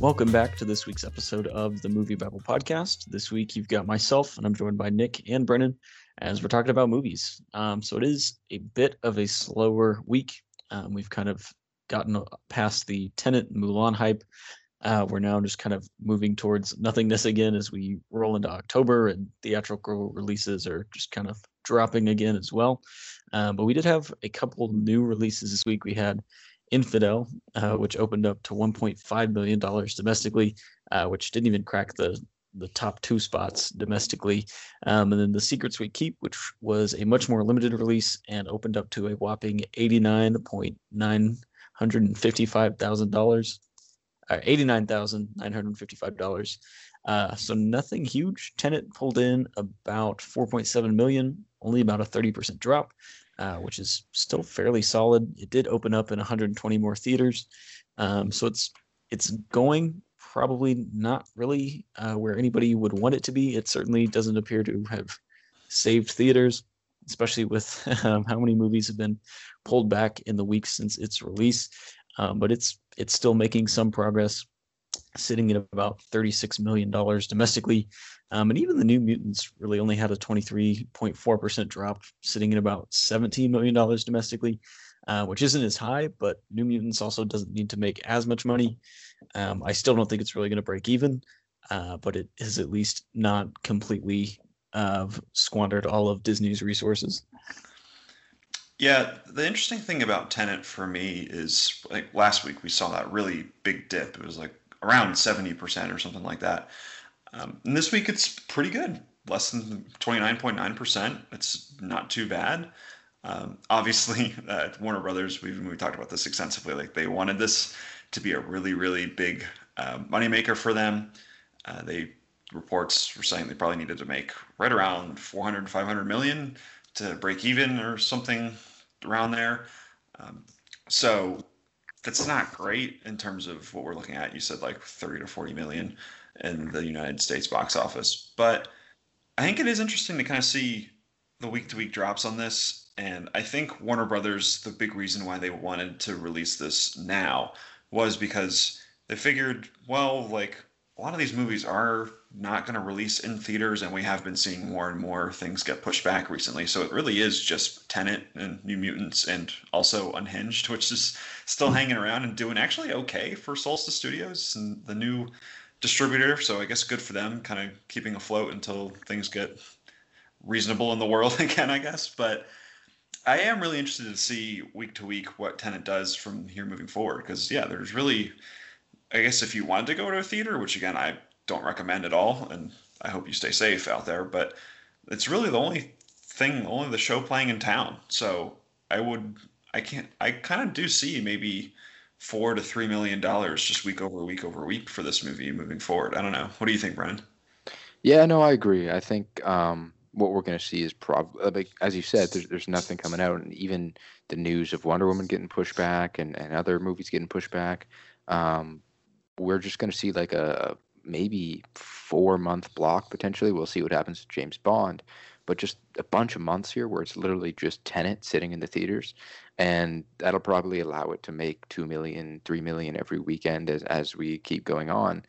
Welcome back to this week's episode of the MovieBabble podcast. This week you've got myself, and I'm joined by Nick and Brennan as we're talking about movies. Um, so it is a bit of a slower week. Um, we've kind of gotten past the Tenet Mulan hype. Uh, we're now just kind of moving towards nothingness again as we roll into October, and theatrical releases are just kind of dropping again as well. Um, but we did have a couple new releases this week. We had Infidel, uh, which opened up to 1.5 million dollars domestically, uh, which didn't even crack the the top two spots domestically. Um, and then The Secrets We Keep, which was a much more limited release and opened up to a whopping $89,955,000, uh, $89,955. Uh, so nothing huge. Tenet pulled in about 4.7 million, only about a 30% drop uh, which is still fairly solid. It did open up in 120 more theaters, um, so it's it's going probably not really uh, where anybody would want it to be. It certainly doesn't appear to have saved theaters, especially with um, how many movies have been pulled back in the weeks since its release. Um, but it's it's still making some progress, sitting at about 36 million dollars domestically. Um, and even the New Mutants really only had a 23.4% drop, sitting at about $17 million domestically, uh, which isn't as high, but New Mutants also doesn't need to make as much money. Um, I still don't think it's really going to break even, uh, but it is at least not completely uh, squandered all of Disney's resources. Yeah, the interesting thing about Tenet for me is like last week we saw that really big dip. It was like around 70% or something like that. Um, and this week it's pretty good, less than 29.9%. It's not too bad. Um, obviously, uh, Warner Brothers, we've we talked about this extensively. Like they wanted this to be a really, really big uh, moneymaker for them. Uh, they reports were saying they probably needed to make right around 400, 500 million to break even or something around there. Um, so that's not great in terms of what we're looking at. You said like 30 to 40 million in the United States box office. But I think it is interesting to kind of see the week to week drops on this. And I think Warner Brothers, the big reason why they wanted to release this now was because they figured, well, like a lot of these movies are not going to release in theaters, and we have been seeing more and more things get pushed back recently. So it really is just Tenet and New Mutants, and also Unhinged, which is still hanging around and doing actually okay for Solstice Studios and the new distributor, so I guess good for them, kind of keeping afloat until things get reasonable in the world again, I guess. But I am really interested to see week to week what Tenet does from here moving forward, because yeah, there's really, I guess if you wanted to go to a theater, which again I don't recommend at all, and I hope you stay safe out there, but it's really the only thing, only the show playing in town. So I would, I can't, I kind of do see maybe four to three million dollars just week over week over week for this movie moving forward. I don't know. What do you think, Brennan? Yeah, no, I agree. I think um, what we're going to see is probably, uh, like, as you said, there's, there's nothing coming out, and even the news of Wonder Woman getting pushed back and, and other movies getting pushed back. Um, we're just going to see like a maybe four month block potentially. We'll see what happens to James Bond, but just a bunch of months here where it's literally just Tenet sitting in the theaters and that'll probably allow it to make 2 million 3 million every weekend as, as we keep going on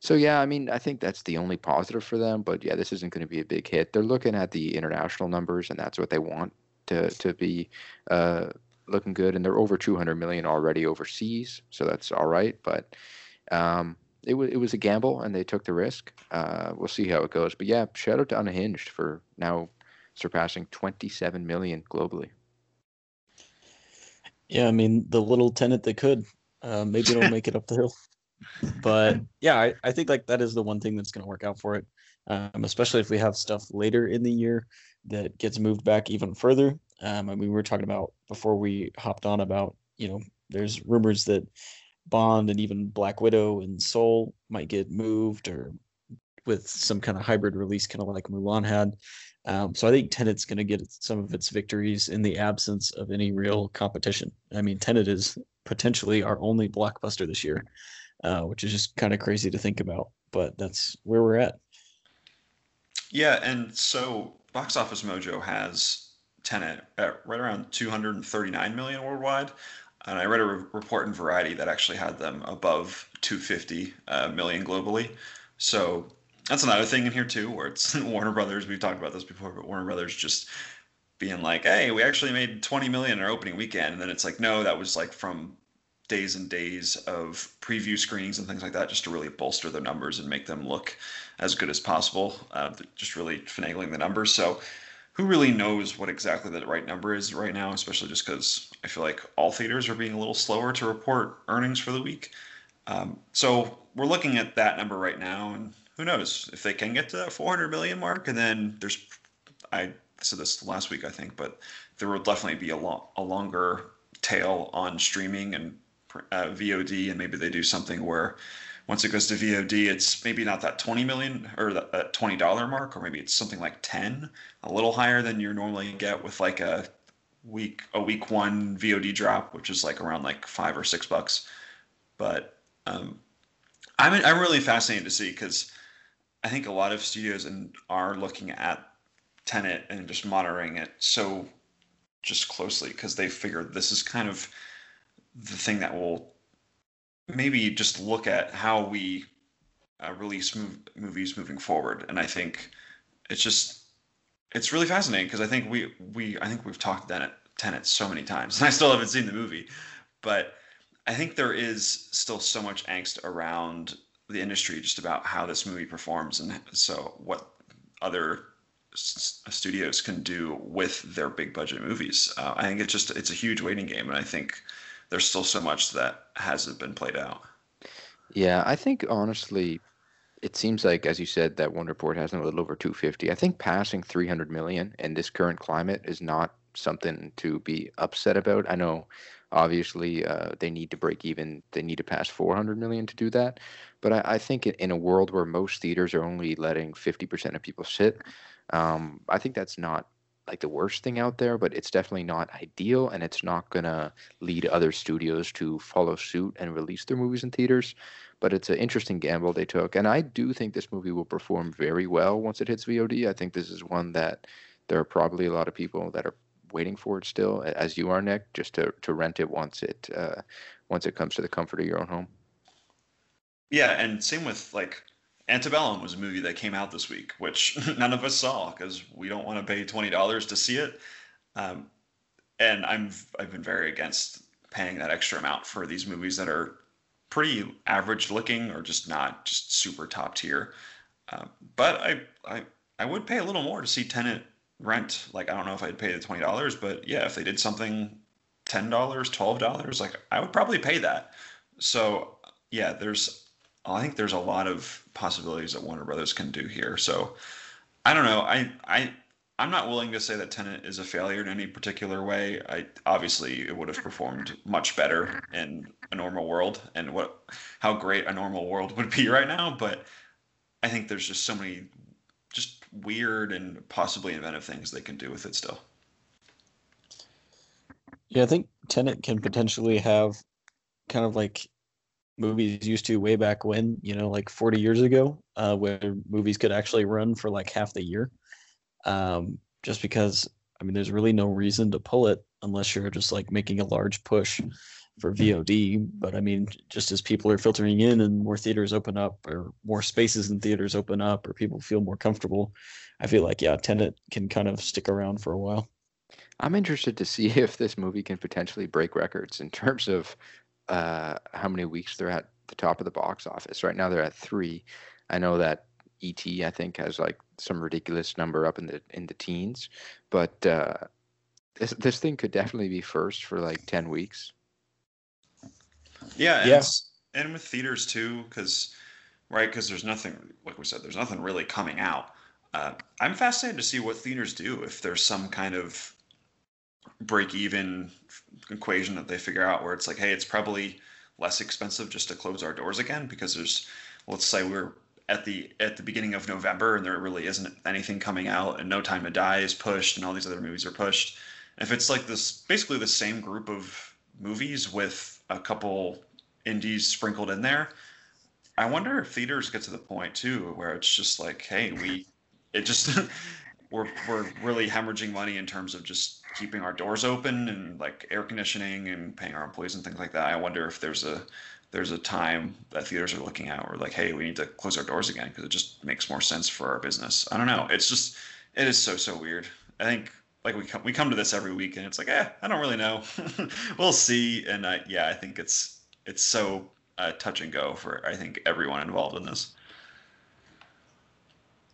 so yeah i mean i think that's the only positive for them but yeah this isn't going to be a big hit they're looking at the international numbers and that's what they want to, to be uh, looking good and they're over 200 million already overseas so that's all right but um, it, w- it was a gamble and they took the risk uh, we'll see how it goes but yeah shout out to unhinged for now surpassing 27 million globally yeah, I mean the little Tenet that could. Uh, maybe it'll make it up the hill. But yeah, I, I think like that is the one thing that's going to work out for it, um, especially if we have stuff later in the year that gets moved back even further. Um, I mean, we were talking about before we hopped on about you know there's rumors that Bond and even Black Widow and Soul might get moved or with some kind of hybrid release, kind of like Mulan had. Um, so I think Tenet's going to get some of its victories in the absence of any real competition. I mean, Tenet is potentially our only blockbuster this year, uh, which is just kind of crazy to think about, but that's where we're at. Yeah, and so Box Office Mojo has Tenet at right around 239 million worldwide. And I read a re- report in Variety that actually had them above 250 uh, million globally. So that's another thing in here too, where it's Warner Brothers. We've talked about this before, but Warner Brothers just being like, "Hey, we actually made 20 million in our opening weekend," and then it's like, "No, that was like from days and days of preview screenings and things like that, just to really bolster their numbers and make them look as good as possible. Uh, just really finagling the numbers. So." Who really knows what exactly the right number is right now, especially just because I feel like all theaters are being a little slower to report earnings for the week. Um, so we're looking at that number right now, and who knows if they can get to that 400 million mark, and then there's I said this last week I think, but there will definitely be a, lo- a longer tail on streaming and uh, VOD, and maybe they do something where once it goes to VOD, it's maybe not that 20 million or that, that $20 mark, or maybe it's something like 10, a little higher than you normally get with like a week a week one VOD drop, which is like around like five or six bucks. But um, I'm I'm really fascinated to see because I think a lot of studios and are looking at Tenet and just monitoring it so just closely because they figure this is kind of the thing that will maybe just look at how we uh, release mov- movies moving forward. And I think it's just it's really fascinating because I think we we I think we've talked Tenet, Tenet so many times, and I still haven't seen the movie, but I think there is still so much angst around the industry just about how this movie performs and so what other s- studios can do with their big budget movies. Uh, I think it's just it's a huge waiting game, and I think there's still so much that hasn't been played out. Yeah, I think honestly, it seems like, as you said, that one report has a little over 250. I think passing 300 million in this current climate is not something to be upset about. I know, obviously, uh, they need to break even. They need to pass 400 million to do that. But I, I think in a world where most theaters are only letting 50% of people sit, um, I think that's not like the worst thing out there, but it's definitely not ideal, and it's not gonna lead other studios to follow suit and release their movies in theaters. But it's an interesting gamble they took, and I do think this movie will perform very well once it hits VOD. I think this is one that there are probably a lot of people that are waiting for it still, as you are, Nick, just to, to rent it once it uh, once it comes to the comfort of your own home. Yeah, and same with like Antebellum was a movie that came out this week, which none of us saw because we don't want to pay twenty dollars to see it. Um, and I'm I've been very against paying that extra amount for these movies that are pretty average looking or just not just super top tier. Uh, but I, I I would pay a little more to see Tenet rent. Like I don't know if I'd pay the twenty dollars, but yeah, if they did something ten dollars, twelve dollars, like I would probably pay that. So yeah, there's I think there's a lot of possibilities that Warner Brothers can do here. So I don't know. I I I'm not willing to say that Tenet is a failure in any particular way. I obviously it would have performed much better in a normal world, and what how great a normal world would be right now. But I think there's just so many just weird and possibly inventive things they can do with it still. Yeah, I think Tenet can potentially have kind of like movies used to way back when, you know, like 40 years ago, uh, where movies could actually run for like half the year. Um, just because, I mean, there's really no reason to pull it unless you're just like making a large push for VOD. But I mean, just as people are filtering in and more theaters open up or more spaces in theaters open up or people feel more comfortable, I feel like, yeah, Tenet can kind of stick around for a while. I'm interested to see if this movie can potentially break records in terms of uh, how many weeks they're at the top of the box office. Right now they're at three. I know that ET I think has like some ridiculous number up in the in the teens, but uh, this this thing could definitely be first for like ten weeks. Yeah, and, Yeah. and with theaters too, because right, because there's nothing like we said, there's nothing really coming out. Uh, I'm fascinated to see what theaters do if there's some kind of break even equation that they figure out where it's like, hey, it's probably less expensive just to close our doors again because there's, let's say we're at the at the beginning of November and there really isn't anything coming out and No Time to Die is pushed and all these other movies are pushed. If it's like this, basically the same group of movies with a couple indies sprinkled in there. I wonder if theaters get to the point too where it's just like, hey, we, it just, we're we're really hemorrhaging money in terms of just keeping our doors open and like air conditioning and paying our employees and things like that. I wonder if there's a there's a time that theaters are looking at where like, hey, we need to close our doors again because it just makes more sense for our business. I don't know. It's just it is so so weird. I think like we come we come to this every week and it's like, eh, I don't really know. we'll see. And I, yeah, I think it's it's so uh, touch and go for I think everyone involved in this.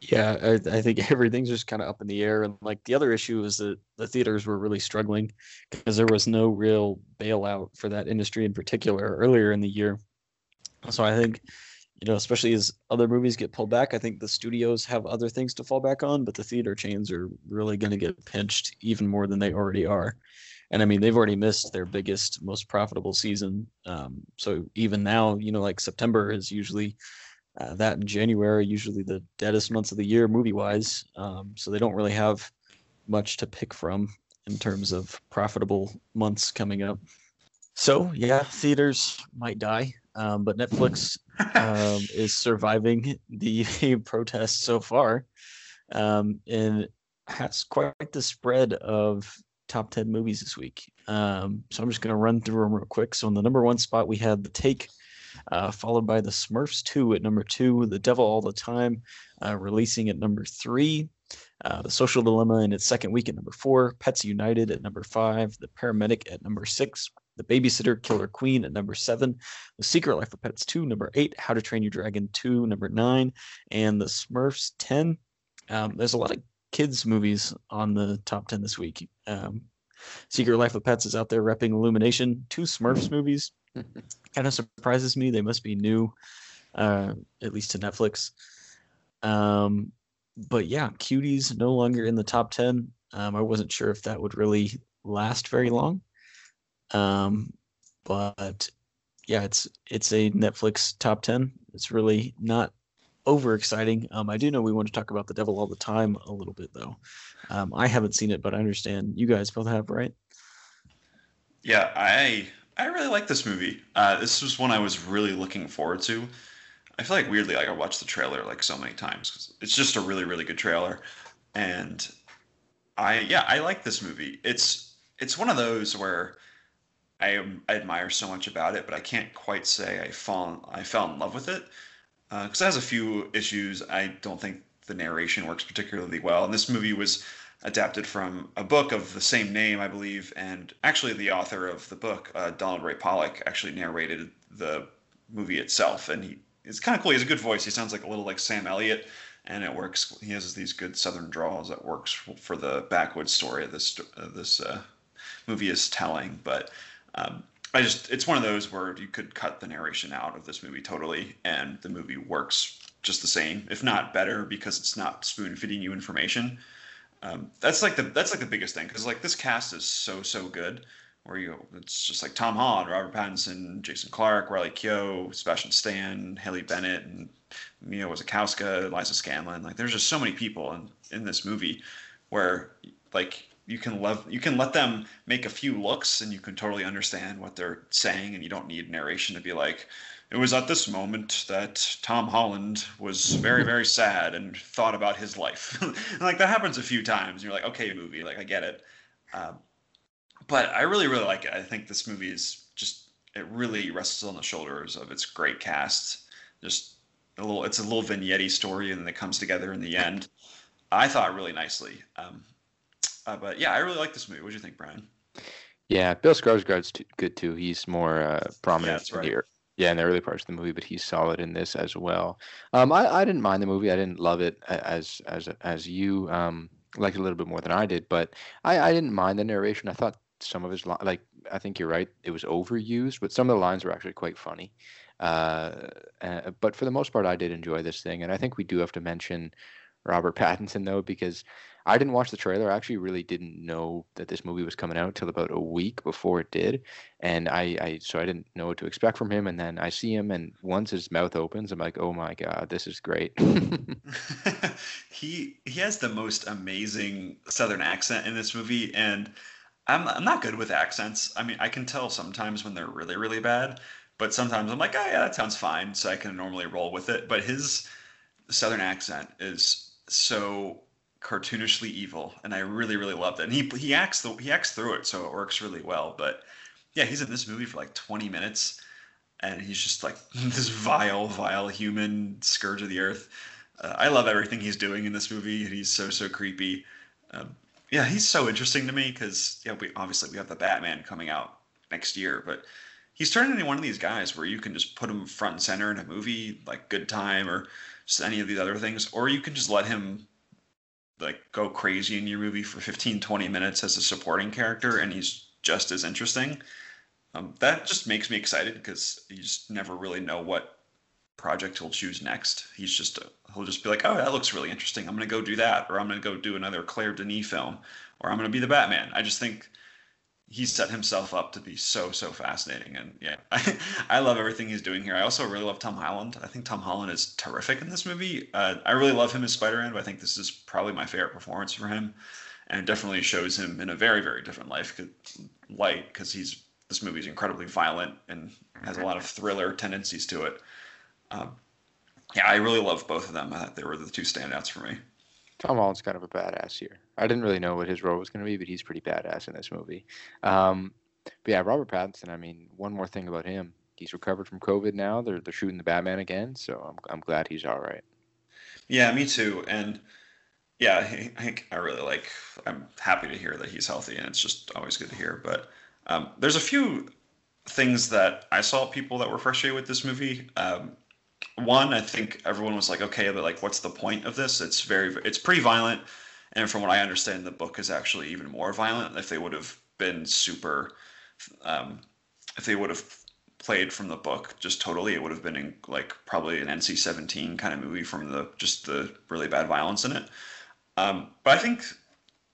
Yeah, I, I think everything's just kind of up in the air. And like the other issue is that the theaters were really struggling because there was no real bailout for that industry in particular earlier in the year. So I think, you know, especially as other movies get pulled back, I think the studios have other things to fall back on, but the theater chains are really going to get pinched even more than they already are. And I mean, they've already missed their biggest, most profitable season. Um, so even now, you know, like September is usually uh, that in January, usually the deadest months of the year movie wise. Um, so they don't really have much to pick from in terms of profitable months coming up. So yeah, theaters might die, um, but Netflix um, is surviving the protests so far, um, and has quite the spread of top ten movies this week. Um, so I'm just going to run through them real quick. So in the number one spot, we had The Take uh, followed by The Smurfs 2 at number two, The Devil All the Time uh, releasing at number three, uh, The Social Dilemma in its second week at number four, Pets United at number five, The Paramedic at number six, The Babysitter Killer Queen at number seven, The Secret Life of Pets 2, number eight, How to Train Your Dragon 2, number nine, and The Smurfs 10. Um, there's a lot of kids' movies on the top 10 this week. Um, Secret Life of Pets is out there repping Illumination, two Smurfs movies, kind of surprises me. They must be new, uh, at least to Netflix. Um, but yeah, Cuties no longer in the top ten. Um, I wasn't sure if that would really last very long. Um, but yeah, it's it's a Netflix top ten. It's really not over exciting. Um, I do know we want to talk about the devil all the time a little bit though. Um, I haven't seen it, but I understand you guys both have, right? Yeah, I I really like this movie. Uh, this was one I was really looking forward to. I feel like weirdly, like I watched the trailer like so many times because it's just a really, really good trailer, and I yeah, I like this movie. It's it's one of those where I, I admire so much about it, but I can't quite say I fall I fell in love with it because uh, it has a few issues. I don't think the narration works particularly well, and this movie was adapted from a book of the same name, I believe. And actually, the author of the book, uh, Donald Ray Pollock, actually narrated the movie itself. And he it's kind of cool. He has a good voice. He sounds like a little like Sam Elliott, and it works. He has these good Southern draws that works for the backwoods story this uh, this uh, movie is telling. But um, I just it's one of those where you could cut the narration out of this movie totally, and the movie works just the same, if not better, because it's not spoon feeding you information. Um, that's like the that's like the biggest thing because like this cast is so so good. Where you it's just like Tom Holland, Robert Pattinson, Jason Clarke, Riley Keough, Sebastian Stan, Haley Bennett, and Mia Wasikowska, Liza Scanlen. Like there's just so many people in in this movie where like you can love you can let them make a few looks and you can totally understand what they're saying and you don't need narration to be like it was at this moment that Tom Holland was very, very sad and thought about his life. like that happens a few times. You're like, okay, movie, like I get it. Um, but I really, really like it. I think this movie is just it really rests on the shoulders of its great cast. Just a little, it's a little vignette story, and then it comes together in the end. I thought really nicely. Um, uh, but yeah, I really like this movie. What do you think, Brian? Yeah, Bill Skarsgård's too, good too. He's more uh, prominent yeah, right. here. Yeah, in the early parts of the movie, but he's solid in this as well. Um, I, I didn't mind the movie. I didn't love it as as as you um, liked it a little bit more than I did, but I, I didn't mind the narration. I thought some of his like I think you're right. It was overused, but some of the lines were actually quite funny. Uh, uh, but for the most part, I did enjoy this thing, and I think we do have to mention Robert Pattinson though, because I didn't watch the trailer. I actually really didn't know that this movie was coming out until about a week before it did, and I, I so I didn't know what to expect from him. And then I see him, and once his mouth opens, I'm like, oh my god, this is great. he he has the most amazing Southern accent in this movie, and I'm I'm not good with accents. I mean, I can tell sometimes when they're really really bad, but sometimes I'm like, oh yeah, that sounds fine, so I can normally roll with it. But his Southern accent is so cartoonishly evil, and I really really loved it. And he he acts the he acts through it, so it works really well. But yeah, he's in this movie for like 20 minutes, and he's just like this vile, vile human scourge of the earth. Uh, I love everything he's doing in this movie. He's so so creepy. Um, yeah, he's so interesting to me because yeah, we obviously we have the Batman coming out next year, but he's turning into one of these guys where you can just put him front and center in a movie like Good Time or just any of these other things, or you can just let him like go crazy in your movie for 15 20 minutes as a supporting character and he's just as interesting um, that just makes me excited because you just never really know what project he'll choose next. He's just he'll just be like oh that looks really interesting. I'm going to go do that or i'm going to go do another claire denis film or i'm going to be the batman. I just think he's set himself up to be so so fascinating. And yeah I, I love everything he's doing here. I also really love tom holland. I think tom holland is terrific in this movie. Uh, i really love him as spider-man but i think this is probably my favorite performance for him. And it definitely shows him in a very very different life light because he's this movie is incredibly violent and has a lot of thriller tendencies to it. Um, yeah i really love both of them. I they were the two standouts for me Tom Holland's kind of a badass here. I didn't really know what his role was going to be, but he's pretty badass in this movie. Um, but yeah, Robert Pattinson. I mean, one more thing about him: he's recovered from COVID now. They're they're shooting the Batman again, so I'm I'm glad he's all right. Yeah, me too. And yeah, I, I, I really like. I'm happy to hear that he's healthy, and it's just always good to hear. But um, there's a few things that I saw people that were frustrated with this movie. Um, one, I think everyone was like, okay, but like, what's the point of this? It's very, it's pretty violent, and from what I understand, the book is actually even more violent. If they would have been super, um, if they would have played from the book just totally, it would have been in, like probably an NC-17 kind of movie from the just the really bad violence in it. Um, but I think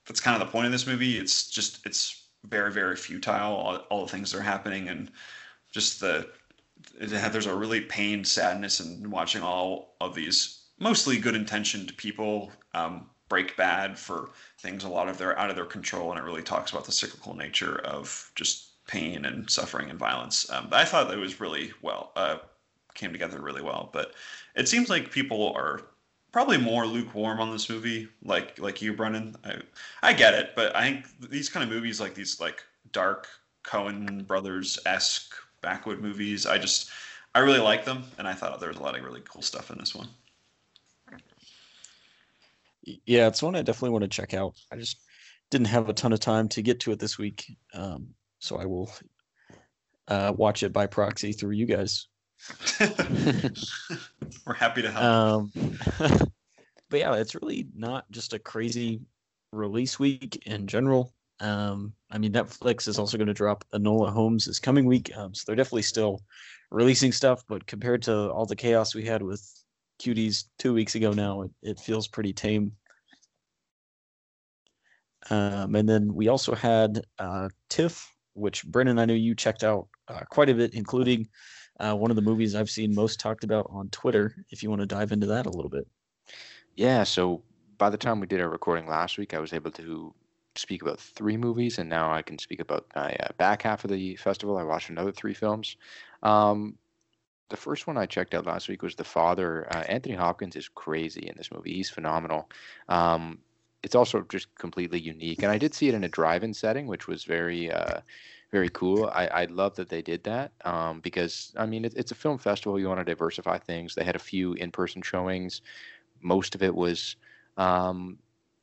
that's kind of the point of this movie. It's just it's very very futile. All, all the things that are happening and just the there's a really pain, sadness in watching all of these mostly good intentioned people um, break bad for things a lot of their out of their control and it really talks about the cyclical nature of just pain and suffering and violence. Um, i thought it was really well uh, came together really well. But it seems like people are probably more lukewarm on this movie like like you brennan. I i get it but i think these kind of movies like these like dark Coen brothers esque backwood movies. I just I really like them, and I thought there was a lot of really cool stuff in this one. Yeah, it's one I definitely want to check out. I just didn't have a ton of time to get to it this week, um, so I will uh, watch it by proxy through you guys. We're happy to help. Um, but yeah, it's really not just a crazy release week in general. Um, I mean, Netflix is also going to drop Enola Holmes this coming week, um, so they're definitely still releasing stuff. But compared to all the chaos we had with Cuties two weeks ago, now it, it feels pretty tame. Um, and then we also had uh, TIFF, which Brennan, I know you checked out uh, quite a bit, including uh, one of the movies I've seen most talked about on Twitter. If you want to dive into that a little bit. Yeah. So by the time we did our recording last week, I was able to speak about three movies, and now I can speak about my uh, back half of the festival. I watched another three films. Um, the first one I checked out last week was The Father. Uh, Anthony Hopkins is crazy in this movie. He's phenomenal. Um, it's also just completely unique, and I did see it in a drive-in setting, which was very, uh, very cool. I, I love that they did that um, because I mean it, it's a film festival. You want to diversify things. They had a few in-person showings. Most of it was um,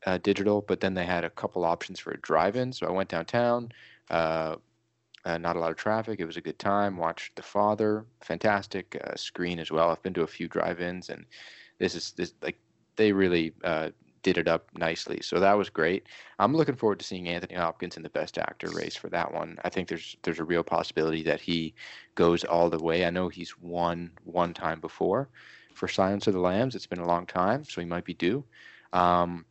uh, digital, but then they had a couple options for a drive-in. So I went downtown. Uh, uh, not a lot of traffic. It was a good time. Watched The Father, fantastic uh, screen as well. I've been to a few drive-ins, and this is this like they really uh, did it up nicely. So that was great. I'm looking forward to seeing Anthony Hopkins in the Best Actor race for that one. I think there's there's a real possibility that he goes all the way. I know he's won one time before for Silence of the Lambs. It's been a long time, so he might be due. Um,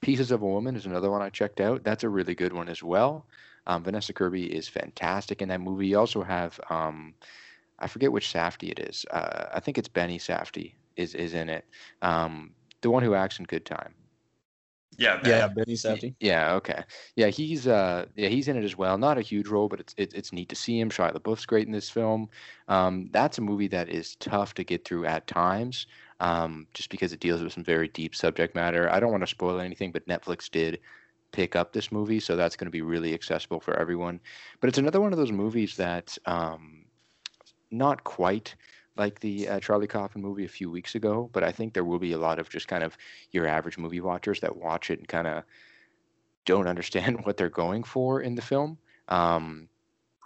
Pieces of a Woman is another one I checked out. That's a really good one as well. Um, Vanessa Kirby is fantastic in that movie. You also have, um, I forget which Safdie it is. Uh, I think it's Benny Safdie is is in it. Um, the one who acts in Good Time. Yeah, yeah, Benny Safdie. Yeah, okay. Yeah, he's uh, yeah, he's in it as well. Not a huge role, but it's it, it's neat to see him. Shia LaBeouf's great in this film. Um, that's a movie that is tough to get through at times. Um, just because it deals with some very deep subject matter. I don't want to spoil anything, but Netflix did pick up this movie, so that's going to be really accessible for everyone. But it's another one of those movies that um, not quite like the uh, Charlie Kaufman movie a few weeks ago, but I think there will be a lot of just kind of your average movie watchers that watch it and kind of don't understand what they're going for in the film. Um,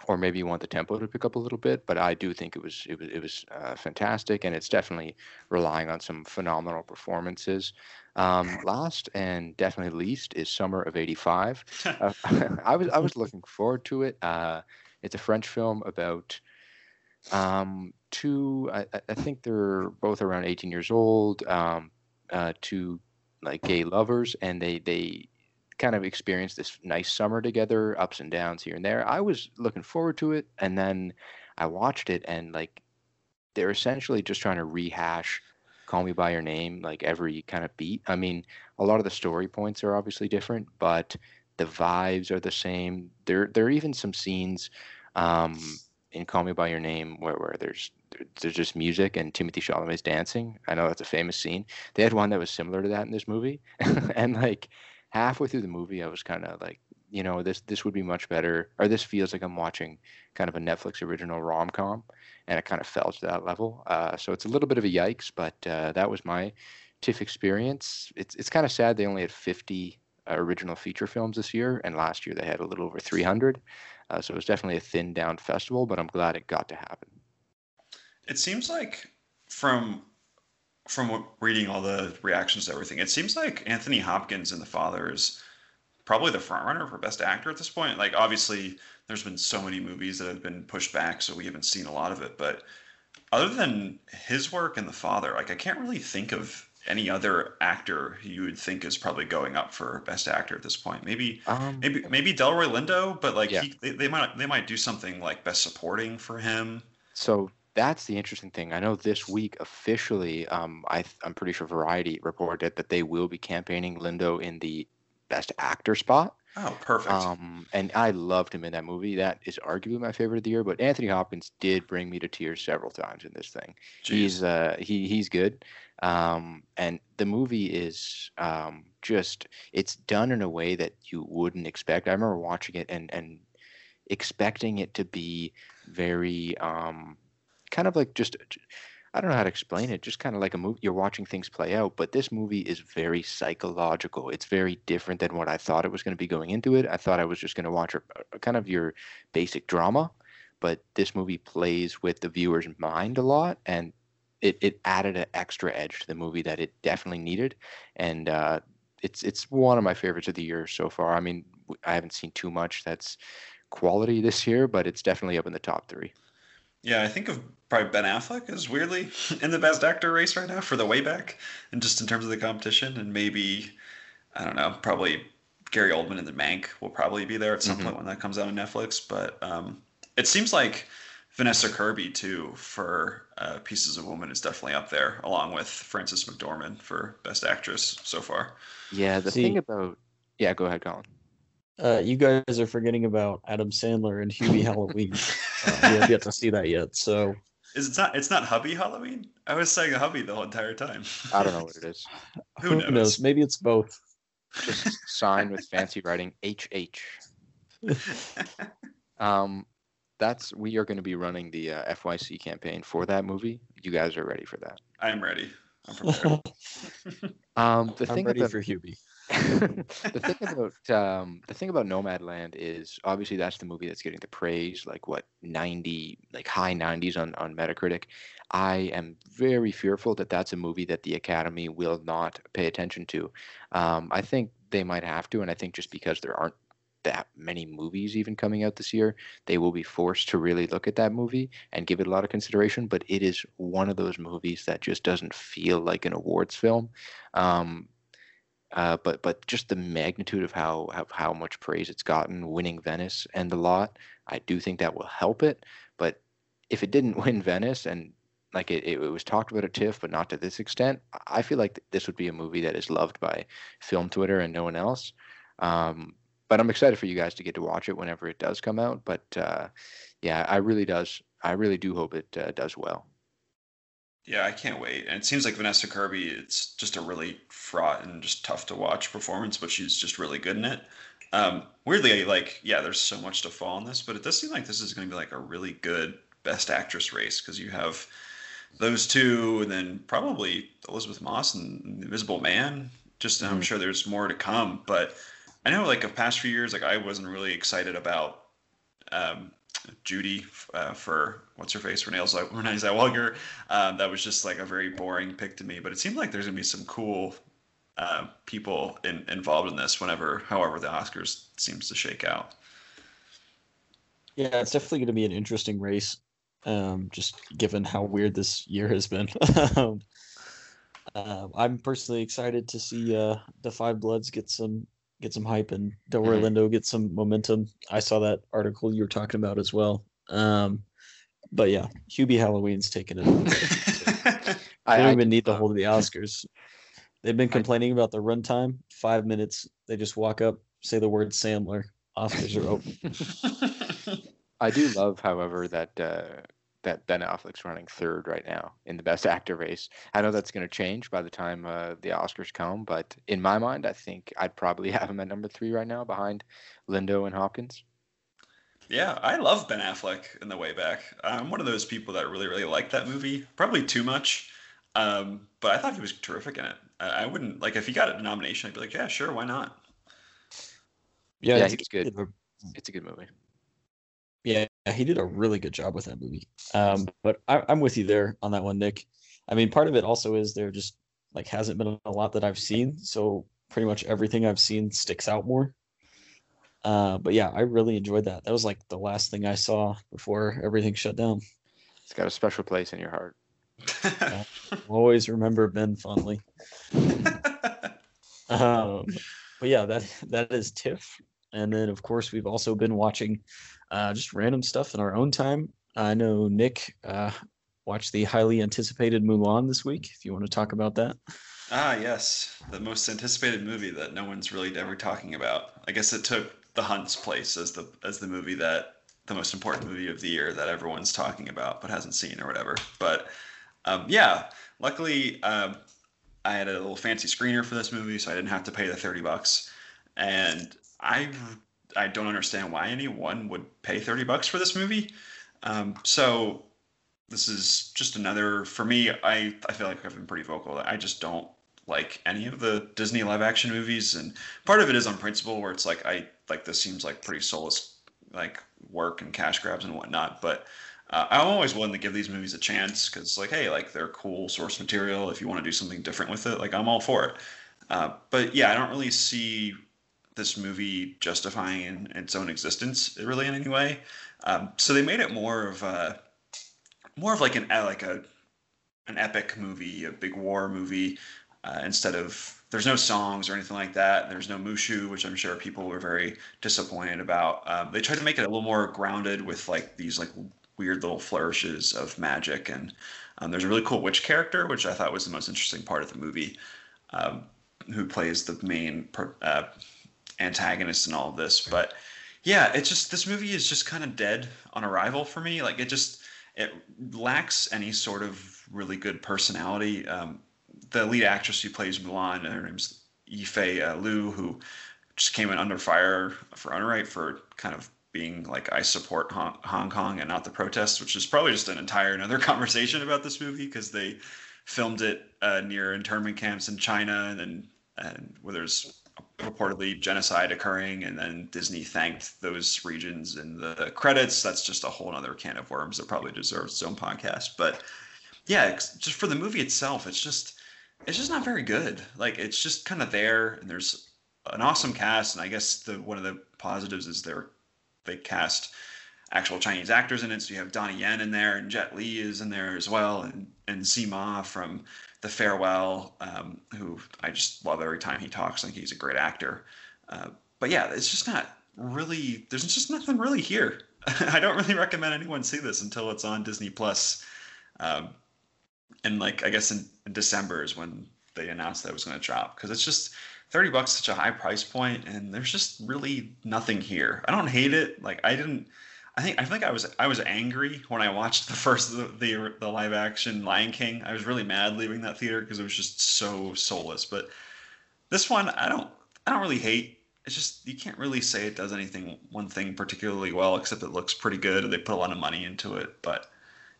or maybe you want the tempo to pick up a little bit, but I do think it was it was it was uh, fantastic, and it's definitely relying on some phenomenal performances. Um, last and definitely least is Summer of '85. Uh, I was I was looking forward to it. Uh, it's a French film about um, two. I, I, think they're both around 18 years old. Um, uh, two like gay lovers, and they they kind of experienced this nice summer together, ups and downs here and there. I was looking forward to it, and then I watched it, and like they're essentially just trying to rehash "Call Me by Your Name" like every kind of beat. I mean, a lot of the story points are obviously different, but the vibes are the same. There, there are even some scenes um, in "Call Me by Your Name" where, where there's there's just music and Timothée Chalamet's dancing. I know that's a famous scene. They had one that was similar to that in this movie, and like halfway through the movie, I was kind of like, you know, this this would be much better, or this feels like I'm watching kind of a Netflix original rom com, and it kind of fell to that level. Uh, so it's a little bit of a yikes, but uh, that was my TIFF experience. It's it's kind of sad they only had 50 uh, original feature films this year, and last year they had a little over 300. Uh, so it was definitely a thin down festival, but I'm glad it got to happen. It seems like from from reading all the reactions to everything, it seems like Anthony Hopkins in The Father is probably the front runner for Best Actor at this point. Like, obviously, there's been so many movies that have been pushed back, so we haven't seen a lot of it. But other than his work in The Father, like, I can't really think of any other actor you would think is probably going up for Best Actor at this point. Maybe, um, maybe, maybe Delroy Lindo, but like, yeah. he, they, they might they might do something like Best Supporting for him. So that's the interesting thing. I know this week officially, um, I am pretty sure Variety reported that they will be campaigning Lindo in the Best Actor spot. Oh, perfect. Um, and I loved him in that movie. That is arguably my favorite of the year. But Anthony Hopkins did bring me to tears several times in this thing. Jeez. He's uh, he he's good. Um, and the movie is um, just it's done in a way that you wouldn't expect. I remember watching it and and expecting it to be very um kind of like just I don't know how to explain it. Just kind of like a movie. You're watching things play out, but this movie is very psychological. It's very different than what I thought it was going to be going into it. I thought I was just going to watch a, kind of your basic drama, but this movie plays with the viewer's mind a lot, and it, it added an extra edge to the movie that it definitely needed. And uh, it's it's one of my favorites of the year so far. I mean, I haven't seen too much that's quality this year, but it's definitely up in the top three. Yeah, I think of probably Ben Affleck as weirdly in the best actor race right now for the way back, and just in terms of the competition, and maybe I don't know, probably Gary Oldman in the Mank will probably be there at some mm-hmm. point when that comes out on Netflix. But um, it seems like Vanessa Kirby too for uh, Pieces of Woman is definitely up there, along with Frances McDormand for Best Actress so far. Yeah, the See, thing about yeah, go ahead, Colin. Uh, you guys are forgetting about Adam Sandler and Hubie Halloween. uh, we have yet to see that yet. So is it not? It's not Hubby Halloween. I was saying Hubby the whole entire time. I don't know what it is. Who, Who knows? knows? Maybe it's both. Just sign with fancy writing HH. um, that's we are going to be running the uh, FYC campaign for that movie. You guys are ready for that? I am ready. I'm prepared. um, the I'm thing ready about, for Hubie. the thing about um, the thing about Nomadland is obviously that's the movie that's getting the praise, like what ninety, like high nineties on on Metacritic. I am very fearful that that's a movie that the Academy will not pay attention to. Um, I think they might have to, and I think just because there aren't that many movies even coming out this year, they will be forced to really look at that movie and give it a lot of consideration. But it is one of those movies that just doesn't feel like an awards film. Um, uh, but but just the magnitude of how, how how much praise it's gotten, winning Venice and a lot, I do think that will help it. But if it didn't win Venice and like it, it was talked about at TIFF, but not to this extent, I feel like this would be a movie that is loved by film Twitter and no one else. Um, but I'm excited for you guys to get to watch it whenever it does come out. But uh, yeah, I really does I really do hope it uh, does well. Yeah, I can't wait. And it seems like Vanessa Kirby, it's just a really fraught and just tough to watch performance, but she's just really good in it. Um, weirdly, like, yeah, there's so much to fall in this, but it does seem like this is going to be like a really good Best Actress race because you have those two, and then probably Elisabeth Moss and Invisible Man. Just, mm-hmm. I'm sure there's more to come, but I know like the past few years, like I wasn't really excited about um, Judy uh, for what's her face Renee Renee Zellweger. Um, that was just like a very boring pick to me. But it seemed like there's gonna be some cool uh, people in, involved in this. Whenever, however, the Oscars seems to shake out. Yeah, it's definitely to be an interesting race. Um, just given how weird this year has been. um, uh, I'm personally excited to see uh, Da 5 Bloods get some get some hype and Delroy mm-hmm. Lindo get some momentum. I saw that article you were talking about as well. Um, but yeah, Hubie Halloween's taken it. I don't even need the hold of the Oscars. They've been complaining about the runtime. Five minutes. They just walk up, say the word Sandler. Oscars are open. I do love, however, that uh, that Ben Affleck's running third right now in the Best Actor race. I know that's going to change by the time uh, the Oscars come, but in my mind, I think I'd probably have him at number three right now, behind Lindo and Hopkins. Yeah, I love Ben Affleck in The Way Back. I'm one of those people that really, really like that movie. Probably too much, um, but I thought he was terrific in it. I, I, wouldn't like if he got a nomination. I'd be like, yeah, sure, why not? Yeah, yeah he's good. It's a good movie. Yeah, he did a really good job with that movie. Um, but I, I'm with you there on that one, Nick. I mean, part of it also is there just like hasn't been a lot that I've seen, so pretty much everything I've seen sticks out more. Uh, but yeah, I really enjoyed that. That was like the last thing I saw before everything shut down. It's got a special place in your heart. yeah, always remember Ben fondly. um, but yeah, that that is TIFF, and then of course we've also been watching uh, just random stuff in our own time. I know Nick uh, watched the highly anticipated Mulan this week. If you want to talk about that. Ah, yes, the most anticipated movie that no one's really ever talking about. I guess it took The Hunt's place as the as the movie that the most important movie of the year that everyone's talking about but hasn't seen or whatever. But um, yeah, luckily um, I had a little fancy screener for this movie, so I didn't have to pay the thirty bucks. And I I don't understand why anyone would pay 30 bucks for this movie. Um, so this is just another for me. I I feel like I've been pretty vocal. I just don't like any of the Disney live action movies, and part of it is on principle, where it's like I like this seems like pretty soulless like work and cash grabs and whatnot. But uh, I'm always willing to give these movies a chance because like hey, like they're cool source material. If you want to do something different with it, like I'm all for it. Uh, but yeah, I don't really see this movie justifying its own existence really in any way. Um, so they made it more of a more of like an like a an epic movie, a big war movie, uh, instead of there's no songs or anything like that. There's no Mushu, which I'm sure people were very disappointed about. Um, they tried to make it a little more grounded with like these like weird little flourishes of magic, and um, there's a really cool witch character, which I thought was the most interesting part of the movie, um, who plays the main uh, antagonist and all of this. But yeah, it's just this movie is just kind of dead on arrival for me. Like it just it lacks any sort of really good personality. Um, the lead actress who plays Mulan, her name's Yifei uh, Liu, who just came in under fire for Unright for kind of being like I support Hong, Hong Kong and not the protests, which is probably just an entire another conversation about this movie because they filmed it uh, near internment camps in China and and where there's reportedly genocide occurring, and then Disney thanked those regions in the credits. That's just a whole other can of worms that probably deserves its own podcast. But yeah, just for the movie itself, it's just it's just not very good. Like it's just kind of there, and there's an awesome cast, and I guess the one of the positives is they're they cast actual Chinese actors in it. So you have Donnie Yen in there, and Jet Li is in there as well, and and Tzi Ma from the farewell, um, who I just love every time he talks. I think he's a great actor. Uh, but yeah, it's just not really. There's just nothing really here. I don't really recommend anyone see this until it's on Disney Plus. Um, and like I guess in, in December is when they announced that it was going to drop because it's just 30 bucks such a high price point and there's just really nothing here. I don't hate it. Like I didn't I think I think I was I was angry when I watched the first the the, the live action Lion King. I was really mad leaving that theater because it was just so soulless. But this one, I don't I don't really hate. It's just you can't really say it does anything one thing particularly well, except it looks pretty good and they put a lot of money into it. But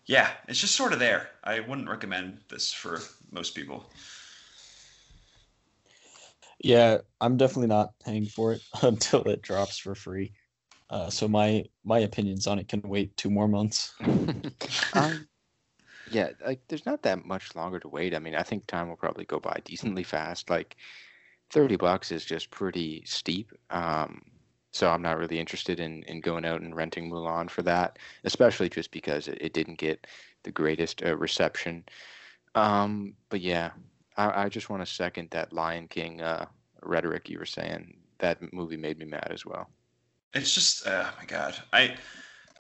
yeah, it's just sort of there. I wouldn't recommend this for most people. Yeah, I'm definitely not paying for it until it drops for free. Uh, so my my opinions on it can wait two more months. um, yeah, like there's not that much longer to wait. I mean, I think time will probably go by decently fast. Like thirty bucks is just pretty steep. Um, so I'm not really interested in in going out and renting Mulan for that, especially just because it, it didn't get the greatest uh, reception. Um, but yeah, I, I just want to second that Lion King uh, rhetoric you were saying. That movie made me mad as well it's just oh my god. I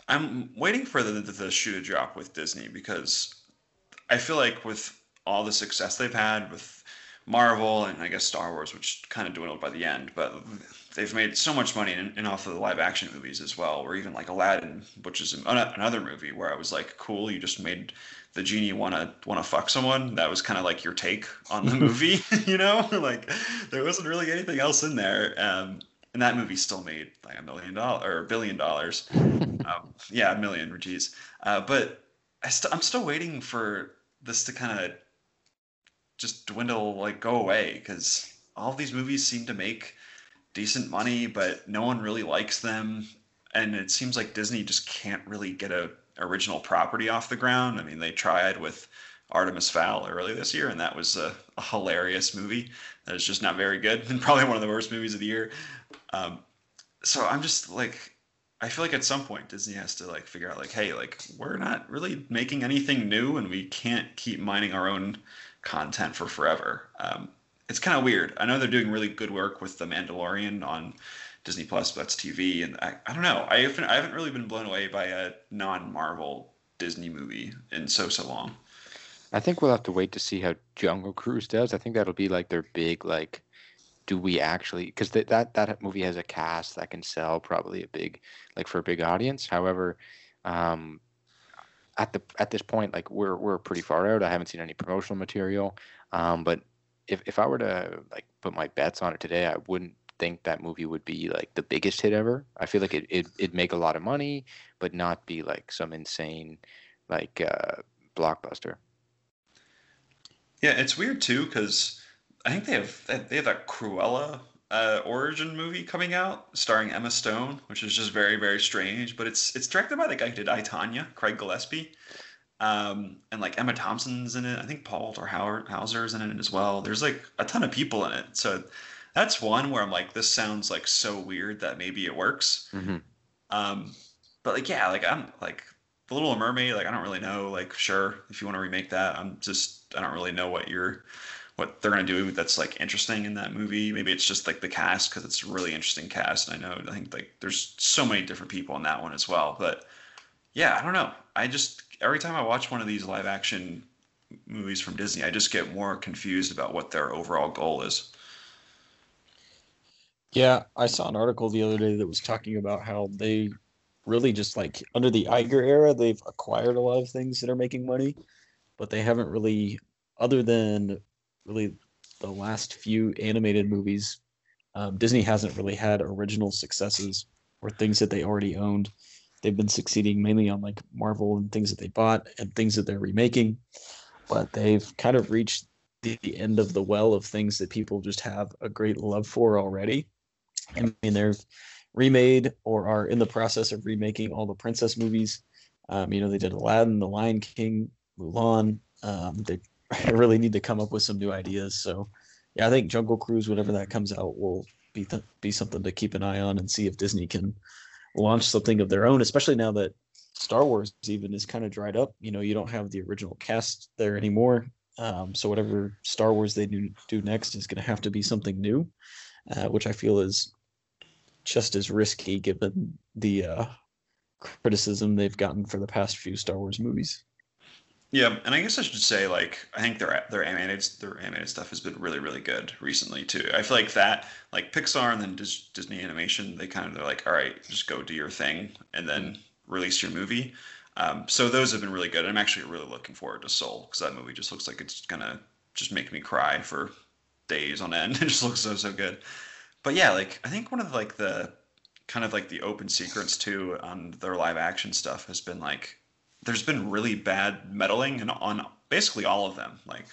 i'm waiting for the, the, the shoe to drop with disney because i feel like with all the success they've had with marvel and i guess star wars which kind of dwindled by the end but they've made so much money in, in off of the live action movies as well or even like aladdin which is another movie where i was like cool you just made the genie want to want to fuck someone. That was kind of like your take on the movie you know? Like there wasn't really anything else in there um, and that movie still made like a million dollars or a billion dollars. um, yeah, a million, geez. Uh, but I st- I'm still waiting for this to kind of just dwindle, like go away, because all these movies seem to make decent money, but no one really likes them, and it seems like Disney just can't really get a original property off the ground. I mean, they tried with Artemis Fowl early this year, and that was a, a hilarious movie that is just not very good, and probably one of the worst movies of the year. Um, so I'm just like, I feel like at some point Disney has to like figure out like, hey, like we're not really making anything new, and we can't keep mining our own content for forever. Um, it's kind of weird. I know they're doing really good work with The Mandalorian on Disney Plus, but that's TV, and I, I don't know. I haven't, I haven't really been blown away by a non-Marvel Disney movie in so so long. I think we'll have to wait to see how Jungle Cruise does. I think that'll be like their big like do we actually because th- that that movie has a cast that can sell probably a big like for a big audience. However um at the at this point like we're we're pretty far out. I haven't seen any promotional material. Um but if if i were to like put my bets on it today i wouldn't think that movie would be like the biggest hit ever. I feel like it, it it'd make a lot of money but not be like some insane like uh blockbuster. Yeah it's weird too because I think they have they have that Cruella uh, origin movie coming out starring Emma Stone, which is just very very strange. But it's it's directed by the guy who did I, Tonya, Craig Gillespie, um, and like Emma Thompson's in it. I think Paul Walter Howard Hauser's in it as well. There's like a ton of people in it, so that's one where I'm like, this sounds like so weird that maybe it works. Mm-hmm. Um, but like yeah, like I'm like the Little Mermaid. Like I don't really know. Like sure, if you want to remake that, I'm just I don't really know what you're what they're going to do that's like interesting in that movie. Maybe it's just like the cast because it's a really interesting cast. And I know I think like there's so many different people in that one as well. But yeah, I don't know. I just every time I watch one of these live action movies from Disney, I just get more confused about what their overall goal is. Yeah, I saw an article the other day that was talking about how they really just like under the Iger era, they've acquired a lot of things that are making money, but they haven't really, other than really the last few animated movies, um, Disney hasn't really had original successes or things that they already owned. They've been succeeding mainly on like Marvel and things that they bought and things that they're remaking, but they've kind of reached the, end of the well of things that people just have a great love for already. I mean, they've remade or are in the process of remaking all the princess movies. Um, you know, they did Aladdin, The Lion King, Mulan. Um, they I really need to come up with some new ideas. So, yeah, I think Jungle Cruise, whenever that comes out, will be th- be something to keep an eye on and see if Disney can launch something of their own. Especially now that Star Wars even is kind of dried up. You know, you don't have the original cast there anymore. Um, so whatever Star Wars they do do next is going to have to be something new, uh, which I feel is just as risky given the uh, criticism they've gotten for the past few Star Wars movies. Yeah, and I guess I should say like I think their their animated their animated stuff has been really really good recently too. I feel like that like Pixar and then Dis- Disney Animation they kind of they're like all right just go do your thing and then release your movie. Um, so those have been really good. I'm actually really looking forward to Soul because that movie just looks like it's gonna just make me cry for days on end. it just looks so so good. But yeah, like I think one of the, like the kind of like the open secrets too on their live action stuff has been like there's been really bad meddling and on basically all of them. Like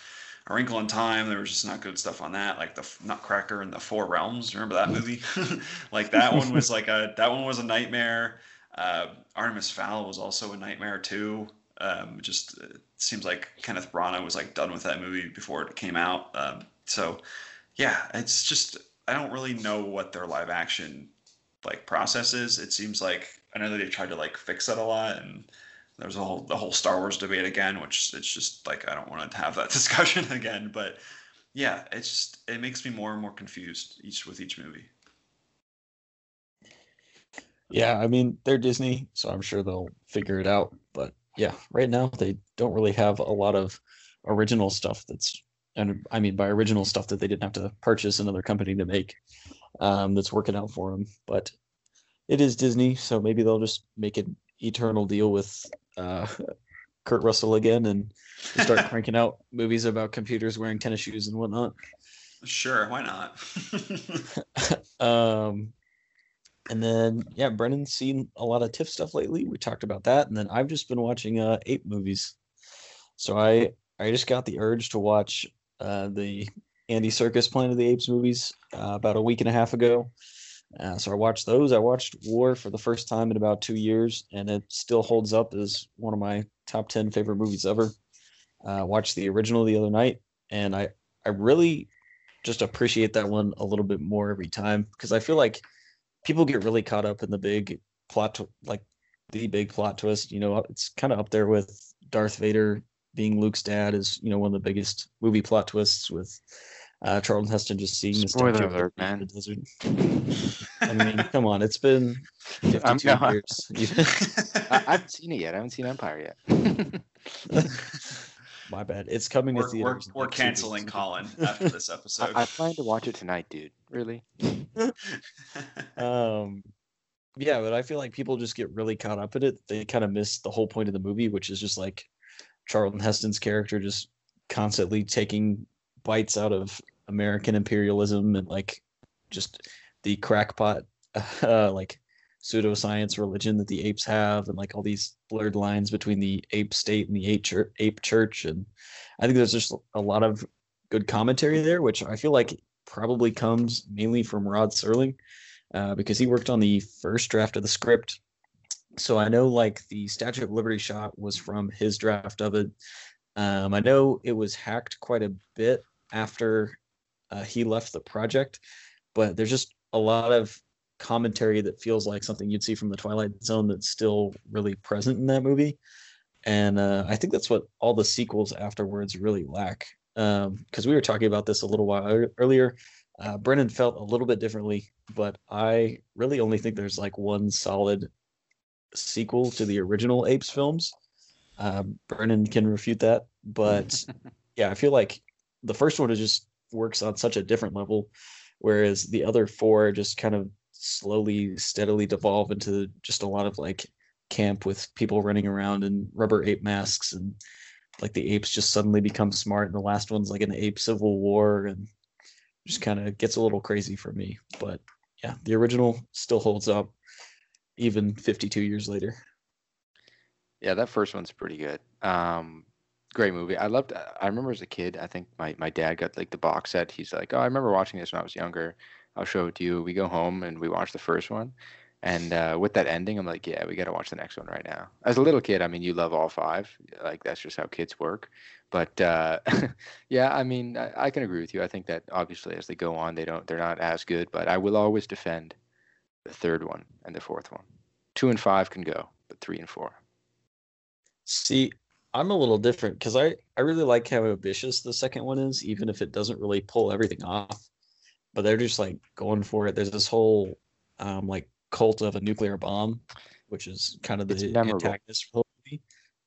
A Wrinkle in Time, there was just not good stuff on that. Like the Nutcracker and the Four Realms. Remember that movie? like that one was like a that one was a nightmare. Uh, Artemis Fowl was also a nightmare too. Um, just it seems like Kenneth Branagh was like done with that movie before it came out. Um, so yeah, it's just I don't really know what their live action like process is. It seems like I know that they tried to like fix that a lot and there's a whole the whole Star Wars debate again, which it's just like I don't want to have that discussion again. But yeah, it's just it makes me more and more confused each with each movie. Yeah, I mean they're Disney, so I'm sure they'll figure it out. But yeah, right now they don't really have a lot of original stuff that's and I mean by original stuff that they didn't have to purchase another company to make um, that's working out for them. But it is Disney, so maybe they'll just make an eternal deal with uh, Kurt Russell again and start cranking out movies about computers wearing tennis shoes and whatnot. Sure, why not? um, and then yeah, Brennan's seen a lot of TIFF stuff lately. We talked about that, and then I've just been watching uh, ape movies. So I I just got the urge to watch uh, the Andy Serkis Planet of the Apes movies uh, about a week and a half ago. Uh, so I watched those. I watched War for the first time in about two years, and it still holds up as one of my top ten favorite movies ever. Uh, watched the original the other night, and I I really just appreciate that one a little bit more every time because I feel like people get really caught up in the big plot, like the big plot twist. You know, it's kind of up there with Darth Vader being Luke's dad is you know one of the biggest movie plot twists with uh, Charlton Heston just seeing the spoiler alert, man. The desert. I mean, come on, it's been 52 I'm, years. I, I haven't seen it yet. I haven't seen Empire yet. My bad. It's coming we're, to theaters. We're, we're canceling Collin after this episode. I, I plan to watch it tonight, dude. Really? um, yeah, but I feel like people just get really caught up in it. They kind of miss the whole point of the movie, which is just like Charlton Heston's character just constantly taking bites out of American imperialism and like just the crackpot uh, like pseudoscience religion that the apes have and like all these blurred lines between the ape state and the ape church, ape church and I think there's just a lot of good commentary there which I feel like probably comes mainly from Rod Serling uh, because he worked on the first draft of the script so I know like the Statue of Liberty shot was from his draft of it. Um, I know it was hacked quite a bit after uh, he left the project, but there's just a lot of commentary that feels like something you'd see from the Twilight Zone that's still really present in that movie. And uh, I think that's what all the sequels afterwards really lack. Because um, we were talking about this a little while earlier. Uh, Brennan felt a little bit differently, but I really only think there's like one solid sequel to the original Apes films. Uh, Brennan can refute that, but yeah, I feel like the first one is just works on such a different level, whereas the other four just kind of slowly, steadily devolve into just a lot of like camp with people running around in rubber ape masks and like the apes just suddenly become smart and the last one's like an ape civil war and just kind of gets a little crazy for me. But yeah the original still holds up even 52 years later. Yeah that first one's pretty good. Um great movie. I loved. I remember as a kid. I think my my dad got like the box set. He's like, oh, I remember watching this when I was younger. I'll show it to you. We go home and we watch the first one, and uh, with that ending, I'm like, yeah, we got to watch the next one right now. As a little kid, I mean, you love all five. Like that's just how kids work. But uh, yeah, I mean, I, I can agree with you. I think that obviously as they go on, they don't, they're not as good. But I will always defend the third one and the fourth one. Two and five can go, but three and four. See, I'm a little different because I, I really like how ambitious the second one is, even if it doesn't really pull everything off. But they're just like going for it. There's this whole um, like cult of a nuclear bomb, which is kind of the antagonist for the movie.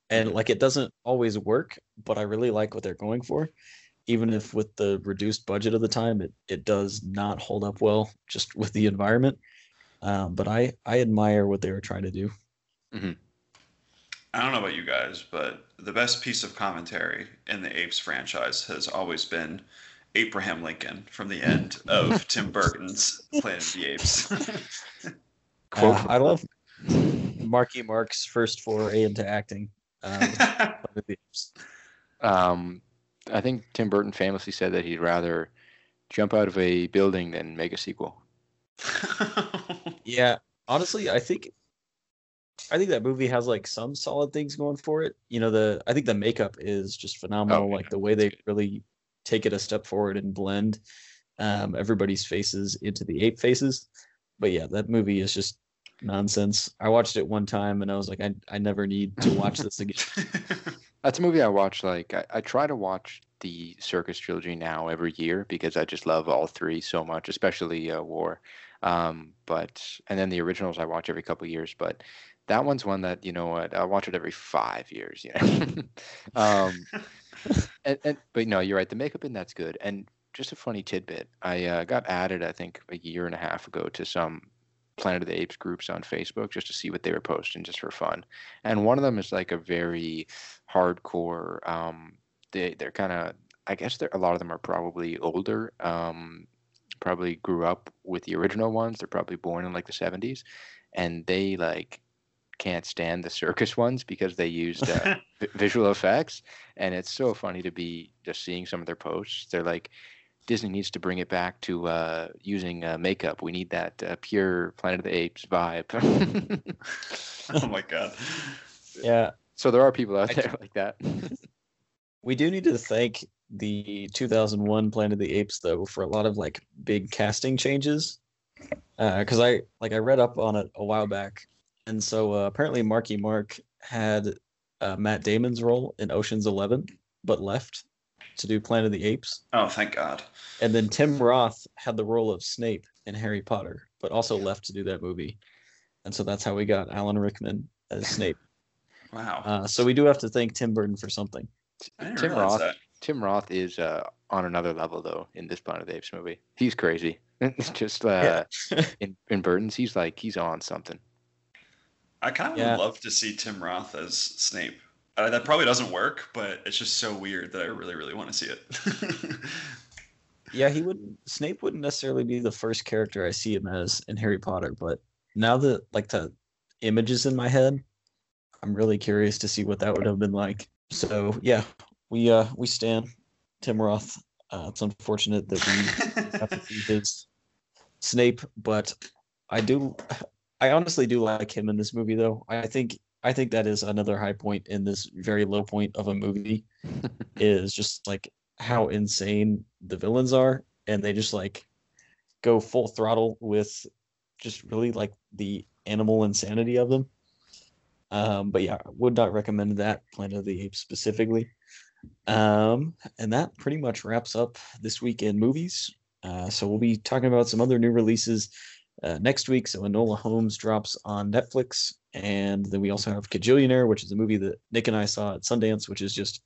And like it doesn't always work, but I really like what they're going for. Even if with the reduced budget of the time, it, it does not hold up well just with the environment. Um, but I, I admire what they were trying to do. Mm-hmm. I don't know about you guys, but the best piece of commentary in the Apes franchise has always been Abraham Lincoln from the end of Tim Burton's Planet of the Apes. uh, I love Marky Mark's first foray into acting. Um, um, I think Tim Burton famously said that he'd rather jump out of a building than make a sequel. yeah, honestly, I think I think that movie has like some solid things going for it. You know, the I think the makeup is just phenomenal. Oh, yeah. Like the way they really take it a step forward and blend um, everybody's faces into the ape faces. But yeah, that movie is just nonsense. I watched it one time and I was like, I, I never need to watch this again. That's a movie I watch. Like I, I try to watch the Serkis trilogy now every year because I just love all three so much, especially uh, War. Um, but and then the originals I watch every couple years. But that one's one that you know what I watch it every five years. You know. um, and, and but no, you're right. The makeup in that's good. And just a funny tidbit, I uh, got added I think a year and a half ago to some Planet of the Apes groups on Facebook just to see what they were posting just for fun. And one of them is like a very hardcore. Um, they they're kind of I guess a lot of them are probably older. Um, probably grew up with the original ones. They're probably born in like the 70s, and they like can't stand the Serkis ones because they used uh, visual effects, and it's so funny to be just seeing some of their posts. They're like, Disney needs to bring it back to uh, using uh, makeup. We need that uh, pure Planet of the Apes vibe. oh my god! Yeah. So there are people out there like that. we do need to thank the 2001 Planet of the Apes though for a lot of like big casting changes. Because uh, I like I read up on it a while back, and so uh, apparently Marky Mark had uh, Matt Damon's role in Ocean's Eleven, but left to do Planet of the Apes. Oh, thank God. And then Tim Roth had the role of Snape in Harry Potter, but also left to do that movie. And so that's how we got Alan Rickman as Snape. wow. Uh, so we do have to thank Tim Burton for something. Tim Roth. That. Tim Roth is uh, on another level though in this Planet of the Apes movie. He's crazy. It's just uh, yeah. in in Burton's, he's like he's on something. I kind of yeah. would love to see Tim Roth as Snape. Uh, that probably doesn't work, but it's just so weird that I really, really want to see it. yeah, he wouldn't. Snape wouldn't necessarily be the first character I see him as in Harry Potter, but now that like the images in my head, I'm really curious to see what that would have been like. So yeah, we uh we stand Tim Roth. Uh, it's unfortunate that we have to see his Snape, but I do. I honestly do like him in this movie, though. I think I think that is another high point in this very low point of a movie is just like how insane the villains are and they just like go full throttle with just really like the animal insanity of them. Um, but yeah, would not recommend that Planet of the Apes specifically. Um, and that pretty much wraps up this week in movies. Uh, so we'll be talking about some other new releases uh, next week. So Enola Holmes drops on Netflix, and then we also have Kajillionaire, which is a movie that Nick and I saw at Sundance, which is just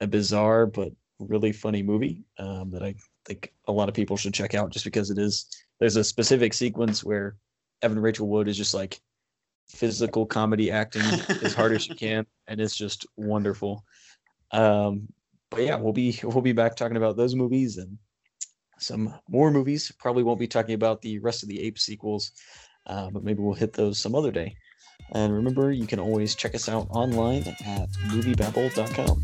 a bizarre but really funny movie um, that I think a lot of people should check out, just because it is. There's a specific sequence where Evan Rachel Wood is just like physical comedy acting as hard as she can, and it's just wonderful. Um, but yeah, we'll be we'll be back talking about those movies and some more movies. Probably won't be talking about the rest of the Ape sequels, uh, but maybe we'll hit those some other day. And remember, you can always check us out online at moviebabble.com.